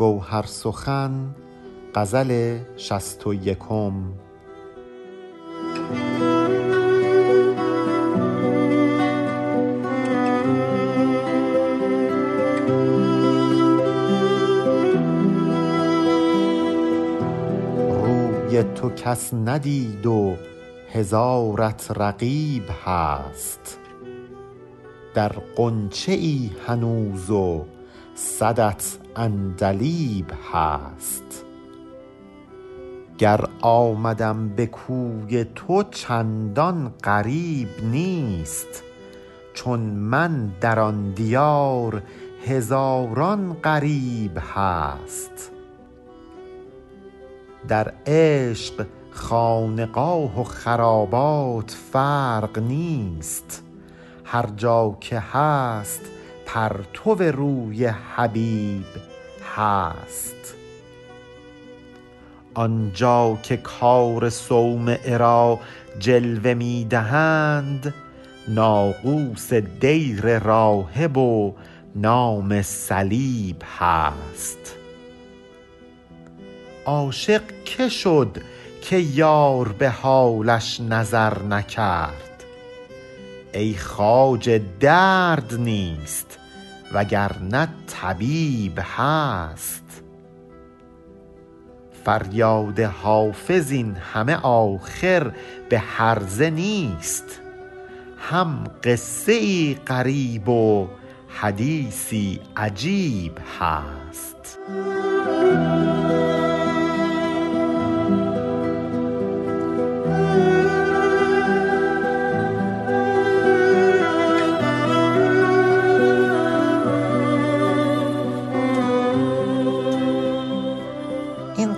گوهر سخن غزل شصت و یکم. روی تو کس ندید و هزارت رقیب هست. در غنچه ای هنوز و صدت عندلیب هست. گر آمدم به کوی تو چندان غریب نیست. چون من در آن دیار هزاران غریب هست. در عشق خانقاه و خرابات فرق نیست. هر جا که هست پرتو روی حبیب هست. آنجا که کار صومعه را جلوه می دهند ناقوس دیر راهب و نام صلیب هست. عاشق که شد که یار به حالش نظر نکرد؟ ای خواجه درد نیست. وگرنه طبیب هست. فریاد حافظ این همه آخر به هرزه نیست. هم قصه ای غریب و حدیثی عجیب هست.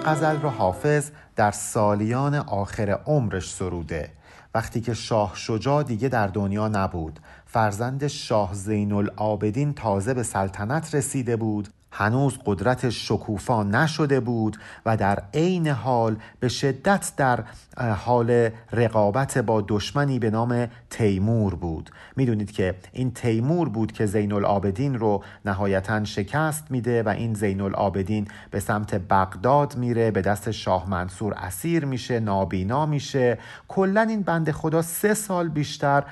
غزل رو حافظ در سالیان آخر عمرش سروده. وقتی که شاه شجاع دیگه در دنیا نبود فرزند شاه زین العابدین تازه به سلطنت رسیده بود هنوز قدرتش شکوفا نشده بود و در عین حال به شدت در حال رقابت با دشمنی به نام تیمور بود. می‌دونید که این تیمور بود که زین العابدین رو نهایتا شکست میده و این زین العابدین به سمت بغداد میره به دست شاه منصور اسیر میشه نابینا میشه. کلا این بند خدا سه سال بیشتر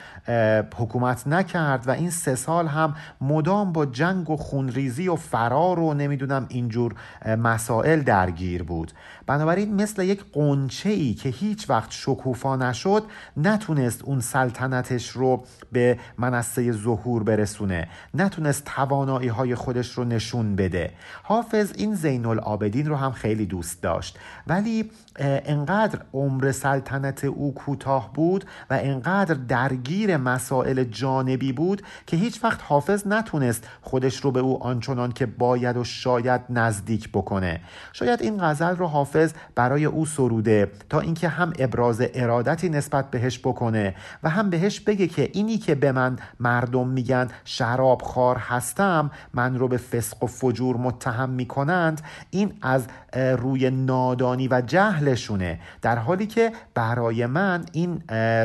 حکومت نکرد و این سه سال هم مدام با جنگ و خونریزی و فرار رو نمی‌دونم اینجور مسائل درگیر بود. بنابراین مثل یک قنچه ای که هیچ وقت شکوفا نشد نتونست اون سلطنتش رو به منصه ظهور برسونه. نتونست توانایی های خودش رو نشون بده. حافظ این زین العابدین رو هم خیلی دوست داشت. ولی انقدر عمر سلطنت او کوتاه بود و انقدر درگیر مسائل جانبی بود که هیچ وقت حافظ نتونست خودش رو به او آنچنان که باید و شاید نزدیک بکنه. شاید این غزل رو حافظ برای او سروده تا اینکه هم ابراز ارادتی نسبت بهش بکنه و هم بهش بگه که اینی که به من مردم میگن شراب خار هستم من رو به فسق و فجور متهم می‌کنند این از روی نادانی و جهلشونه. در حالی که برای من این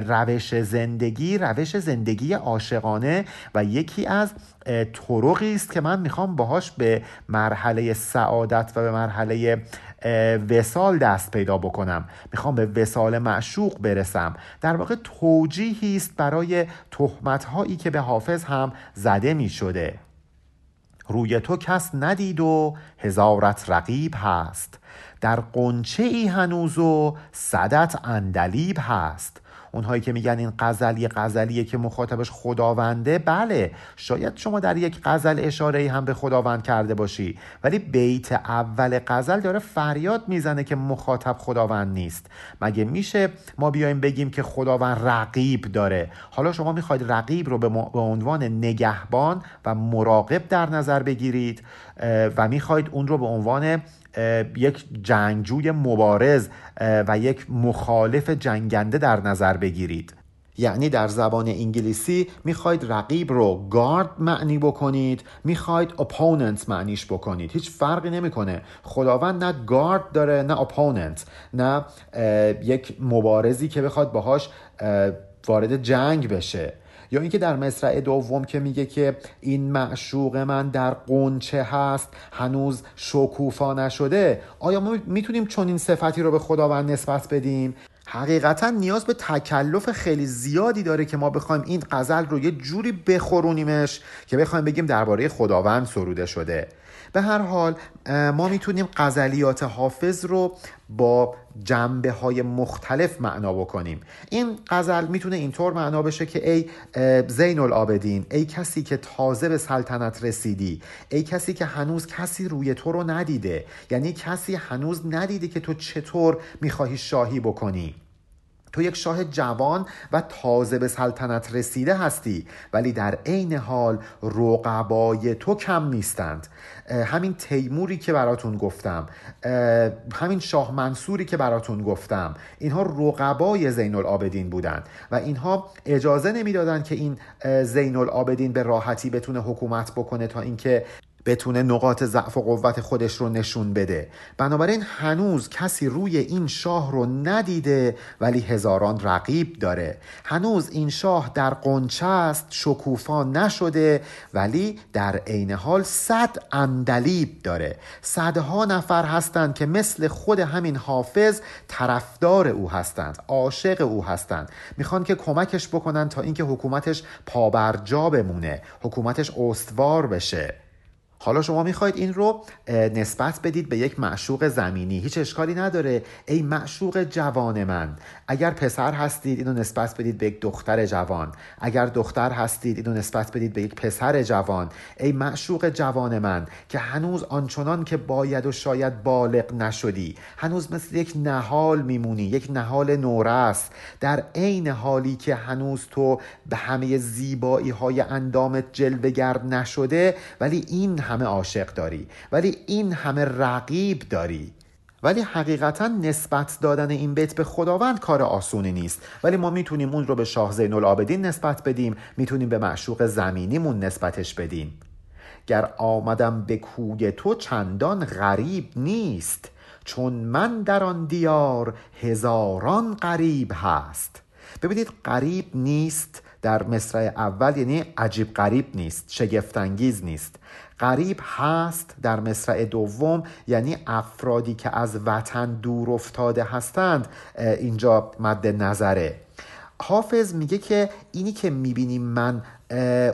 روش زندگی روش زندگی عاشقانه و یکی از طرقی است که من می‌خوام باهاش به مرحله سعادت و به مرحله وسال دست پیدا بکنم. می‌خوام به وسال معشوق برسم. در واقع توجیهی است برای تهمت هایی که به حافظ هم زده می شده روی تو کس ندید و هزارت رقیب هست. در قنچه ای هنوز و صدت اندلیب هست. اونهایی که میگن این غزل یه غزلیه که مخاطبش خداونده بله شاید شما در یک غزل اشاره هم به خداوند کرده باشی ولی بیت اول غزل داره فریاد می‌زنه که مخاطب خداوند نیست. مگه میشه ما بیایم بگیم که خداوند رقیب داره؟ حالا شما می‌خواید رقیب رو به عنوان نگهبان و مراقب در نظر بگیرید و می‌خواید اون رو به عنوان یک جنگجوی مبارز و یک مخالف جنگنده در نظر بگیرید. یعنی در زبان انگلیسی می‌خواید رقیب رو گارد معنی بکنید می‌خواید اپوننت معنیش بکنید. هیچ فرقی نمی‌کنه. خداوند نه گارد داره نه اپوننت نه یک مبارزی که بخواد باهاش وارد جنگ بشه. یا اینکه در مصرع دوم که میگه که این معشوق من در قنچه هست هنوز شکوفا نشده آیا ما می‌تونیم چون این صفتی رو به خداوند نسبت بدیم؟ حقیقتا نیاز به تکلف خیلی زیادی داره که ما بخوایم این غزل رو یه جوری بخورونیمش که بخوایم بگیم درباره خداوند سروده شده. به هر حال ما می‌تونیم غزلیات حافظ رو با جنبه های مختلف معنا بکنیم. این غزل می‌تونه اینطور معنا بشه که ای زین العابدین ای کسی که تازه به سلطنت رسیدی ای کسی که هنوز کسی روی تو رو ندیده یعنی کسی هنوز ندیده که تو چطور می‌خواهی شاهی بکنی. تو یک شاه جوان و تازه به سلطنت رسیده هستی ولی در عین حال رقبای تو کم نیستند. همین تیموری که براتون گفتم همین شاه منصوری که براتون گفتم اینها رقبای زین العابدین بودند و اینها اجازه نمی‌دادند که این زین العابدین به راحتی بتونه حکومت بکنه تا اینکه بتونه نقاط ضعف و قوت خودش رو نشون بده. بنابراین هنوز کسی روی این شاه رو ندیده ولی هزاران رقیب داره. هنوز این شاه در قنچه است شکوفا نشده ولی در عین حال صد اندلیب داره. صدها نفر هستند که مثل خود همین حافظ طرفدار او هستند عاشق او هستند. می‌خوان که کمکش بکنن تا اینکه حکومتش پابرجا بمونه حکومتش استوار بشه. حالا شما می‌خواید این رو نسبت بدید به یک معشوق زمینی. هیچ اشکالی نداره. ای معشوق جوان من اگر پسر هستید اینو نسبت بدید به یک دختر جوان. اگر دختر هستید اینو نسبت بدید به یک پسر جوان. ای معشوق جوان من که هنوز آنچنان که باید و شاید بالغ نشدی هنوز مثل یک نهال میمونی یک نهال نورست در عین حالی که هنوز تو به همه زیبایی های اندامت جلوگر نشده ولی این همه عاشق داری ولی این همه رقیب داری. ولی حقیقتا نسبت دادن این بیت به خداوند کار آسونی نیست. ولی ما می‌تونیم اون رو به شاه زین العابدین نسبت بدیم می‌تونیم به معشوق زمینیمون نسبتش بدیم. گر آمدم به کوی تو چندان غریب نیست چون من در آن دیار هزاران غریب هست. ببینید غریب نیست در مصرع اول یعنی عجیب غریب نیست شگفتانگیز نیست. غریب هست در مصرع دوم یعنی افرادی که از وطن دور افتاده هستند اینجا مد نظره. حافظ میگه که اینی که می‌بینی من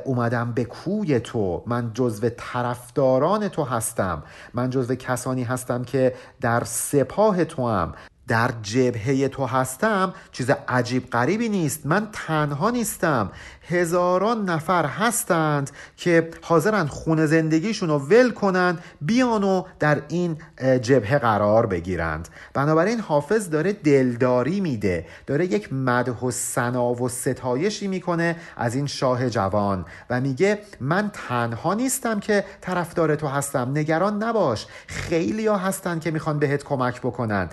اومدم به کوی تو من جزو طرفداران تو هستم من جزو کسانی هستم که در سپاه تو هم در جبهه تو هستم چیز عجیب غریبی نیست. من تنها نیستم. هزاران نفر هستند که حاضرن خون زندگیشون رو ول کنند بیان و در این جبهه قرار بگیرند. بنابراین حافظ داره دلداری میده. داره یک مدح و سنا و ستایشی می‌کنه از این شاه جوان و میگه من تنها نیستم که طرفدار تو هستم. نگران نباش. خیلی ها هستن که می‌خوان بهت کمک بکنن.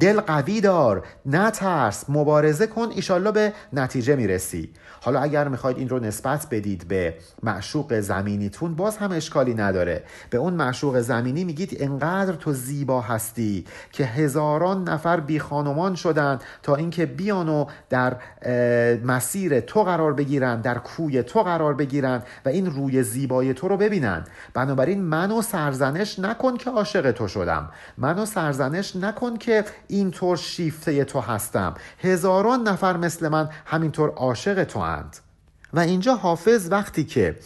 دل قوی دار نترس مبارزه کن ایشالله به نتیجه می‌رسی. حالا اگر می‌خواید این رو نسبت بدید به معشوق زمینیتون باز هم اشکالی نداره. به اون معشوق زمینی میگید انقدر تو زیبا هستی که هزاران نفر بی خانمان شدن تا اینکه بیان و در مسیر تو قرار بگیرن در کوی تو قرار بگیرن و این روی زیبای تو رو ببینن. بنابراین منو سرزنش نکن که عاشق تو شدم. منو سرزنش نکن که اینطور شیفته تو هستم. هزاران نفر مثل من همینطور عاشق تو هستند و اینجا حافظ وقتی که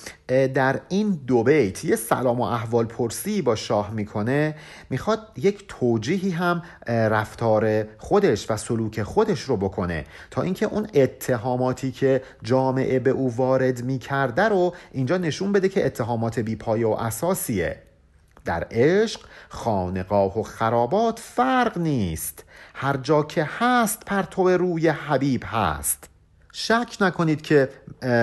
در این دو بیت یه سلام و احوال پرسی با شاه می‌کنه می‌خواد یک توجیهی هم رفتار خودش و سلوک خودش رو بکنه. تا اینکه اون اتهاماتی که جامعه به او وارد می‌کرده رو اینجا نشون بده که اتهامات بیپایه و اساسیه. در عشق خانقاه و خرابات فرق نیست. هر جا که هست پرتو روی حبیب هست. شک نکنید که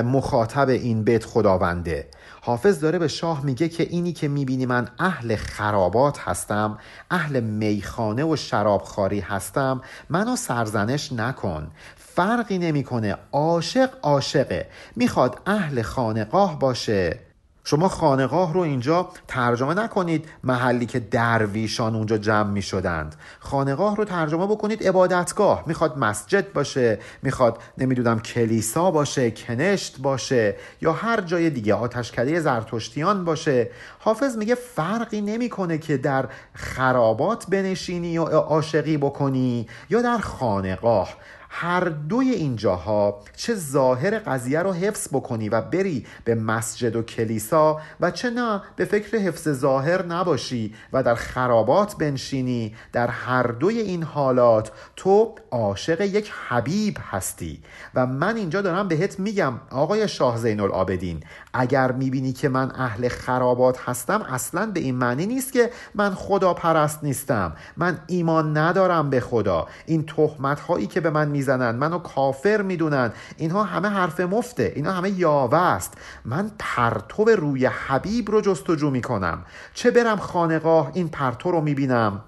مخاطب این بیت خداونده. حافظ داره به شاه میگه که اینی که می‌بینی من اهل خرابات هستم اهل میخانه و شرابخاری هستم منو سرزنش نکن. فرقی نمی‌کنه. عاشق عاشقه. می‌خواد اهل خانقاه باشه. شما خانقاه رو اینجا ترجمه نکنید محلی که درویشان اونجا جمع می شدند. خانقاه رو ترجمه بکنید عبادتگاه. می‌خواد مسجد باشه می‌خواد نمی‌دونم کلیسا باشه کنشت باشه یا هر جای دیگه آتشکده زرتشتیان باشه. حافظ میگه فرقی نمی‌کنه که در خرابات بنشینی و عاشقی بکنی یا در خانقاه. هر دوی اینجاها چه ظاهر قضیه رو حفظ بکنی و بری به مسجد و کلیسا و چه نه به فکر حفظ ظاهر نباشی و در خرابات بنشینی در هر دوی این حالات تو عاشق یک حبیب هستی. و من اینجا دارم بهت میگم آقای شاه زین العابدین اگر می‌بینی که من اهل خرابات هستم اصلا به این معنی نیست که من خدا پرست نیستم. من ایمان ندارم به خدا. این تهمت هایی که به من می‌زنن. منو کافر می‌دونن. اینها همه حرف مفته. اینها همه یاوه است. من پرتو روی حبیب رو جستجو می‌کنم. چه برم خانقاه این پرتو رو می‌بینم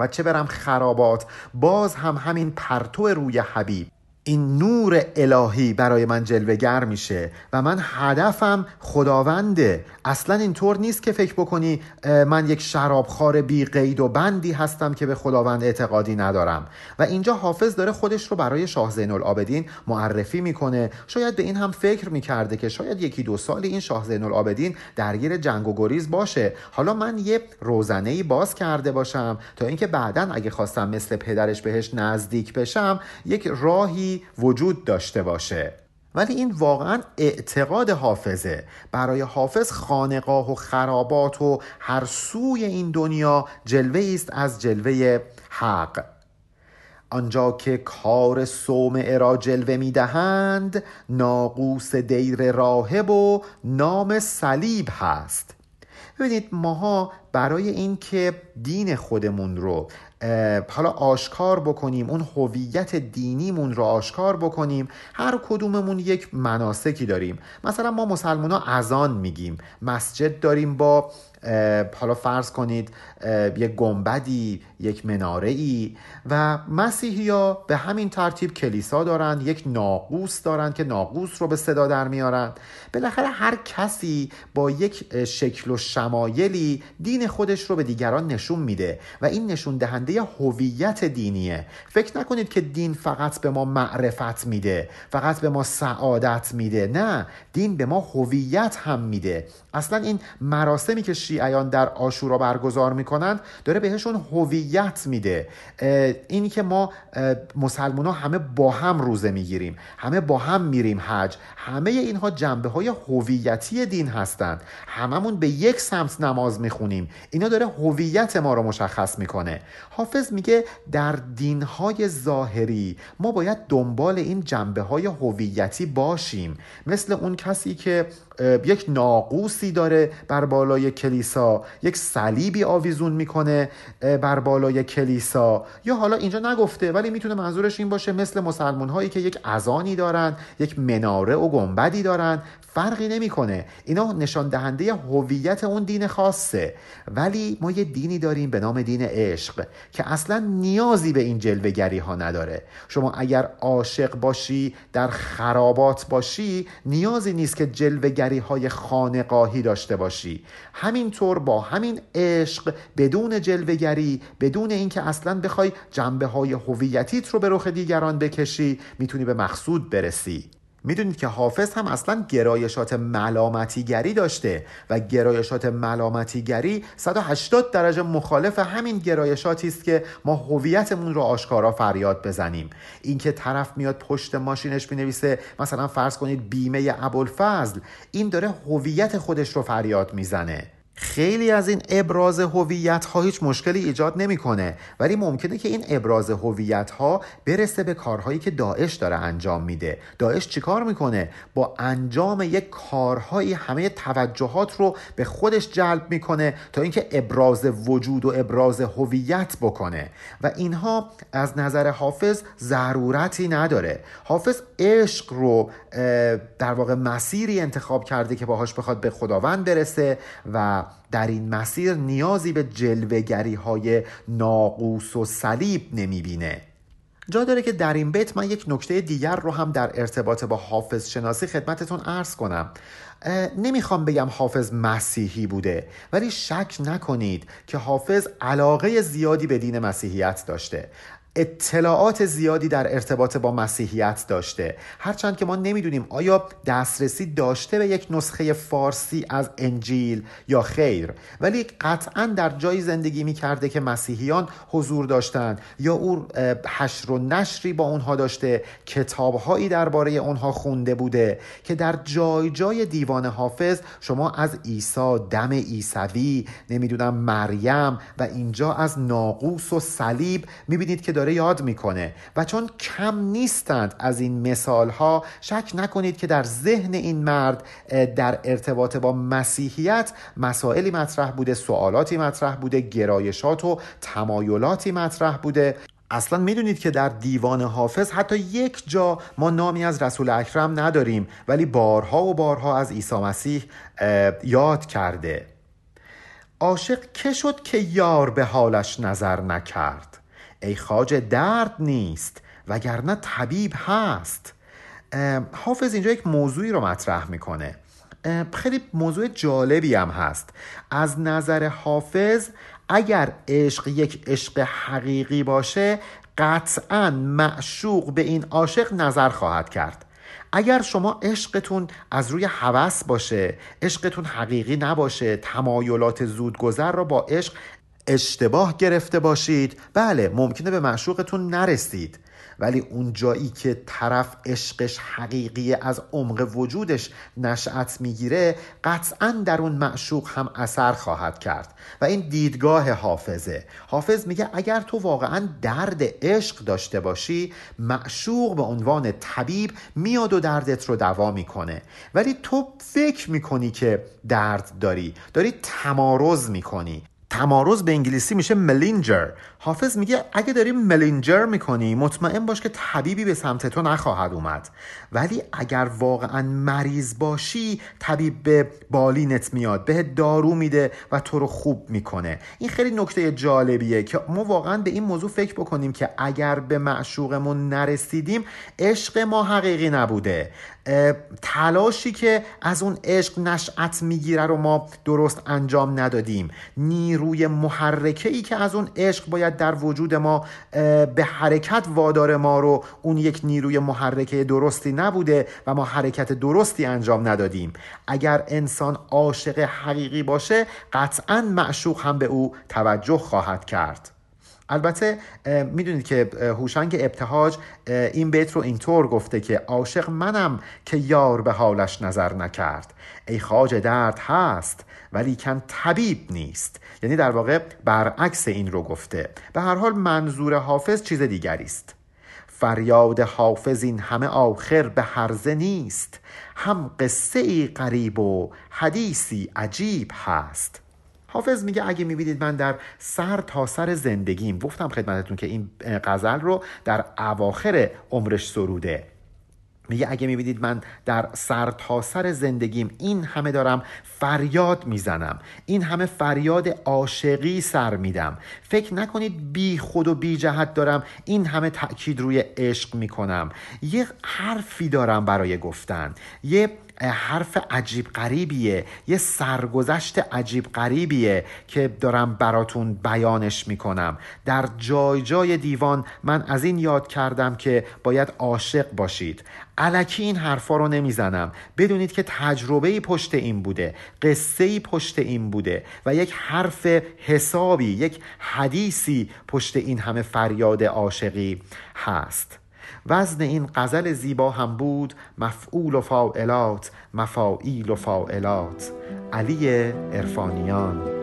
و چه برم خرابات. باز هم همین پرتو روی حبیب. این نور الهی برای من جلوگر میشه و من هدفم خداونده اصلا اینطور نیست که فکر بکنی من یک شرابخوار بی قید و بندی هستم که به خداوند اعتقادی ندارم. و اینجا حافظ داره خودش رو برای شاه زین العابدین معرفی می‌کنه. شاید به این هم فکر می‌کرده که شاید یکی دو سال این شاه زین العابدین درگیر جنگ و گریز باشه. حالا من یه روزنه ای باز کرده باشم تا اینکه بعدا اگه خواستم مثل پدرش بهش نزدیک بشم یک راهی وجود داشته باشه. ولی این واقعا اعتقاد حافظه. برای حافظ خانقاه و خرابات و هر سوی این دنیا جلوه است از جلوه حق. آنجا که کار صومعه را جلوه می‌دهند ناقوس دیر راهب و نام صلیب هست. ببینید ماها برای اینکه دین خودمون رو حالا آشکار بکنیم اون هویت دینیمون رو آشکار بکنیم. هر کدوممون یک مناسکی داریم. مثلا ما مسلمان ها اذان میگیم. مسجد داریم با حالا فرض کنید یک گنبدی یک مناره ای و مسیحی ها به همین ترتیب کلیسا دارن یک ناقوس دارن که ناقوس رو به صدا در میارن. بالاخره هر کسی با یک شکل و شمایلی دین خودش رو به دیگران نشون میده و این نشون دهنده هویت دینیه. فکر نکنید که دین فقط به ما معرفت میده فقط به ما سعادت میده. نه دین به ما هویت هم میده. اصلا این مراسمی که شیعیان در آشورا برگزار می‌کنند داره بهشون هویت میده. اینی که ما مسلمان ها همه با هم روزه می‌گیریم همه با هم میریم حج همه اینها جنبه های هویتی دین هستند. هممون به یک سمت نماز می‌خونیم. اینا داره هویت ما رو مشخص می‌کنه. حافظ میگه در دینهای ظاهری ما باید دنبال این جنبه های هویتی باشیم. مثل اون کسی که یک ناقوسی داره بر بالای کلیسا یک صلیبی آویزون می‌کنه بر بالای کلیسا. یا حالا اینجا نگفته ولی می‌تونه منظورش این باشه مثل مسلمان هایی که یک اذانی دارن یک مناره و گنبدی دارن. فرقی نمی‌کنه. اینا نشان دهنده هویت اون دین خاصه. ولی ما یه دینی داریم به نام دین عشق که اصلا نیازی به این جلوگری ها نداره. شما اگر عاشق باشی در خرابات باشی نیازی نیست که جلوگری های خانقاهی داشته باشی. همینطور با همین عشق بدون جلوگری بدون اینکه اصلا بخوای جنبه های هویتیت رو به رخ دیگران بکشی می‌تونی به مقصود برسی. می‌دونید که حافظ هم اصلا گرایشات ملامتیگری داشته و گرایشات ملامتیگری 180 درجه مخالف همین گرایشاتی است که ما هویتمون رو آشکارا فریاد بزنیم. اینکه طرف میاد پشت ماشینش بنویسه مثلا فرض کنید بیمه ابوالفضل این داره هویت خودش رو فریاد می‌زنه. خیلی از این ابراز هویت ها هیچ مشکلی ایجاد نمی‌کنه. ولی ممکنه که این ابراز هویت ها برسه به کارهایی که داعش داره انجام میده. داعش چیکار می‌کنه؟ با انجام یک کارهایی همه توجهات رو به خودش جلب می‌کنه تا اینکه ابراز وجود و ابراز هویت بکنه. و اینها از نظر حافظ ضرورتی نداره. حافظ عشق رو در واقع مسیری انتخاب کرده که باهاش بخواد به خداوند برسه و در این مسیر نیازی به جلوگری های ناقوس و صلیب نمی‌بینه. جا داره که در این بیت من یک نکته دیگر رو هم در ارتباط با حافظ شناسی خدمتتون عرض کنم. نمی‌خوام بگم حافظ مسیحی بوده ولی شک نکنید که حافظ علاقه زیادی به دین مسیحیت داشته. اطلاعات زیادی در ارتباط با مسیحیت داشته. هرچند که ما نمی‌دونیم آیا دسترسی داشته به یک نسخه فارسی از انجیل یا خیر ولی قطعا در جایی زندگی می‌کرده که مسیحیان حضور داشتند یا او حشر و نشری با اونها داشته کتابهایی درباره اونها خونده بوده که در جای جای دیوان حافظ شما از عیسی دم عیسوی نمی‌دونم مریم و اینجا از ناقوس و صلیب می‌بینید که داره یاد می‌کنه و چون کم نیستند از این مثال ها شک نکنید که در ذهن این مرد در ارتباط با مسیحیت مسائلی مطرح بوده سوالاتی مطرح بوده گرایشات و تمایلاتی مطرح بوده. اصلا می‌دونید که در دیوان حافظ حتی یک جا ما نامی از رسول اکرم نداریم ولی بارها و بارها از عیسی مسیح یاد کرده. عاشق که شد که یار به حالش نظر نکرد؟ ای خاج درد نیست وگرنه طبیب هست. حافظ اینجا یک موضوعی رو مطرح می‌کنه. خیلی موضوع جالبی هم هست. از نظر حافظ اگر عشق یک عشق حقیقی باشه قطعا معشوق به این عاشق نظر خواهد کرد. اگر شما عشقتون از روی هوس باشه عشقتون حقیقی نباشه تمایلات زودگذر را با عشق اشتباه گرفته باشید. بله ممکنه به معشوقتون نرسید. ولی اون جایی که طرف عشقش حقیقی از عمق وجودش نشأت می‌گیره قطعا در اون معشوق هم اثر خواهد کرد. و این دیدگاه حافظه. حافظ میگه اگر تو واقعا درد عشق داشته باشی معشوق به عنوان طبیب میاد و دردت رو دوا می‌کنه. ولی تو فکر می‌کنی که درد داری داری تمارز می‌کنی. تمارز به انگلیسی میشه ملینجر. حافظ میگه اگه داری ملینجر می‌کنی مطمئن باش که طبیبی به سمت تو نخواهد اومد. ولی اگر واقعا مریض باشی طبیب به بالینت میاد به دارو میده و تو رو خوب می‌کنه. این خیلی نکته جالبیه که ما واقعا به این موضوع فکر بکنیم که اگر به معشوقمون نرسیدیم عشق ما حقیقی نبوده. تلاشی که از اون عشق نشأت می‌گیره رو ما درست انجام ندادیم. نیروی محرکه ای که از اون عشق باید در وجود ما به حرکت وادار ما رو اون یک نیروی محرکه درستی نبوده و ما حرکت درستی انجام ندادیم. اگر انسان عاشق حقیقی باشه قطعا معشوق هم به او توجه خواهد کرد. البته می‌دونید که هوشنگ ابتهاج این بیت رو اینطور گفته که عاشق منم که یار به حالش نظر نکرد. ای خاج درد هست ولی کن طبیب نیست. یعنی در واقع برعکس این رو گفته. به هر حال منظور حافظ چیز دیگری است. فریاد حافظ این همه آخر به هرزه نیست. هم قصه ای قریب و حدیثی عجیب هست. حافظ میگه اگه می‌بینید من در سر تا سر زندگیم گفتم خدمتتون که این غزل رو در اواخر عمرش سروده. میگه اگه می‌بینید من در سر تا سر زندگیم این همه دارم فریاد می‌زنم این همه فریاد عاشقی سر میدم. فکر نکنید بی خود و بی جهت دارم این همه تاکید روی عشق می‌کنم. یه حرفی دارم برای گفتن. یه حرف عجیب غریبیه. یه سرگذشت عجیب غریبیه که دارم براتون بیانش می‌کنم. در جای جای دیوان من از این یاد کردم که باید عاشق باشید. علکی این حرفا رو نمی‌زنم. بدونید که تجربه پشت این بوده. قصه پشت این بوده و یک حرف حسابی یک حدیثی پشت این همه فریاد عاشقی هست. وزن این غزل زیبا هم بود مفعول و فاعلات مفاعیل و فاعلات. علی ارفانیان